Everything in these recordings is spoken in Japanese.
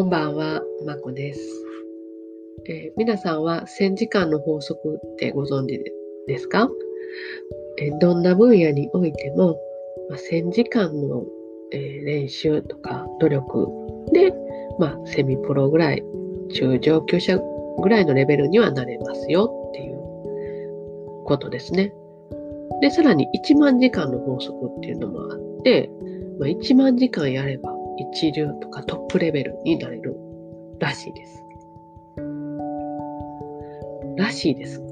こんばんは、まこです、えー、皆さんは1000時間の法則ってご存知ですか、えー、どんな分野においても、まあ、1000時間の、えー、練習とか努力で、まあ、セミプロぐらい、中上級者ぐらいのレベルにはなれますよっていうことですね。で、さらに1万時間の法則っていうのもあって、まあ、1万時間やれば一流とかトップレベルになれるらしいです。らしいです。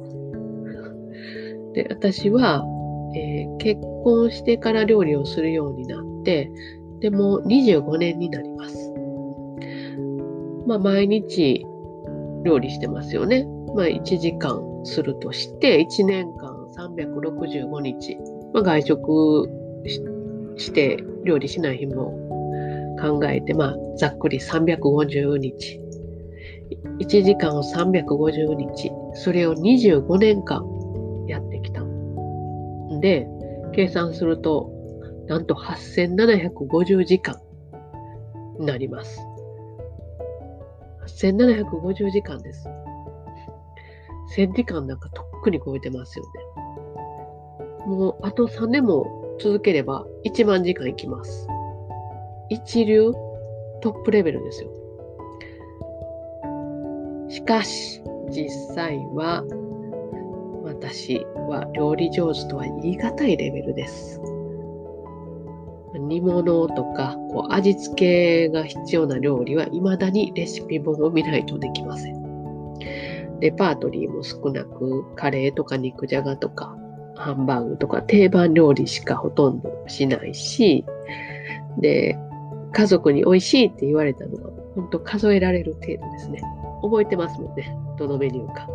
で、私は、えー、結婚してから料理をするようになって、でも25年になります。まあ、毎日料理してますよね。まあ、1時間するとして、1年間365日、まあ、外食して料理しない日も考えて、まあ、ざっくり350日。1時間を350日。それを25年間やってきた。んで、計算すると、なんと8750時間になります。8750時間です。1000時間なんかとっくに超えてますよね。もうあと3年も続ければ1万時間いきます。一流トップレベルですよ。しかし、実際は、私は料理上手とは言い難いレベルです。煮物とかこう味付けが必要な料理は未だにレシピ本を見ないとできません。レパートリーも少なく、カレーとか肉じゃがとかハンバーグとか定番料理しかほとんどしないし、で、家族に美味しいって言われたのは、本当数えられる程度ですね。覚えてますもんね。どのメニューか。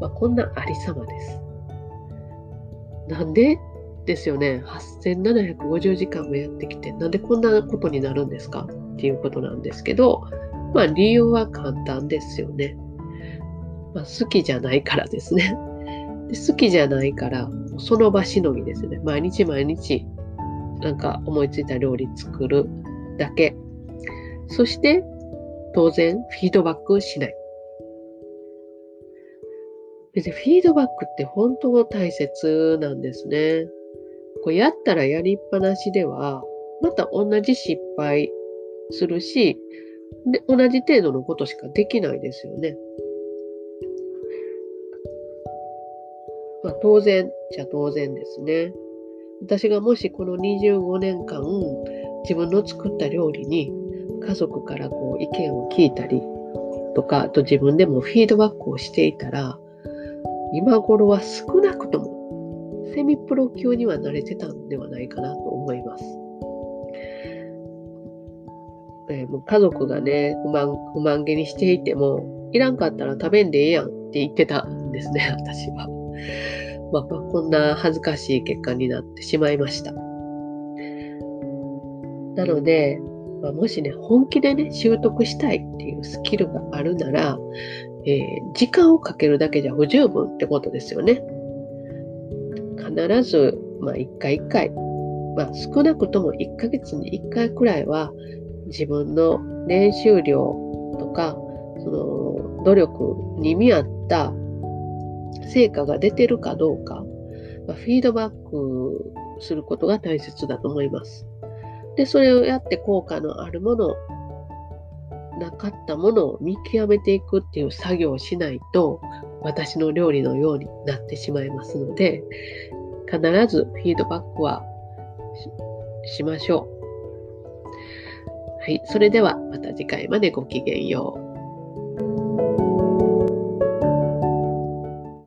まあ、こんなありさまです。なんで？ですよね。8750時間もやってきて、なんでこんなことになるんですか？っていうことなんですけど、まあ理由は簡単ですよね。まあ、好きじゃないからですね。で好きじゃないから、その場しのぎですね。毎日毎日なんか思いついた料理作るだけ。そして、当然、フィードバックしない。でフィードバックって本当大切なんですね。こうやったらやりっぱなしでは、また同じ失敗するし、で同じ程度のことしかできないですよね。まあ、当然じゃあ当然ですね。私がもしこの25年間自分の作った料理に家族からこう意見を聞いたりとか、あと自分でもフィードバックをしていたら、今頃は少なくともセミプロ級には慣れてたんではないかなと思います。え、もう家族がね、不満、不満げにしていても、いらんかったら食べんでええやんって言ってたんですね、私は。まあ、こんな恥ずかしい結果になってしまいました。なので、まあ、もしね、本気でね、習得したいっていうスキルがあるなら、えー、時間をかけるだけじゃ不十分ってことですよね。必ず、まあ、一回一回、まあ、少なくとも1ヶ月に1回くらいは自分の練習量とか、その努力に見合った成果が出てるかどうか、ま、フィードバックすることが大切だと思います。で、それをやって効果のあるもの、なかったものを見極めていくっていう作業をしないと、私の料理のようになってしまいますので、必ずフィードバックはしましょう。はい。それではまた次回までごきげんよう。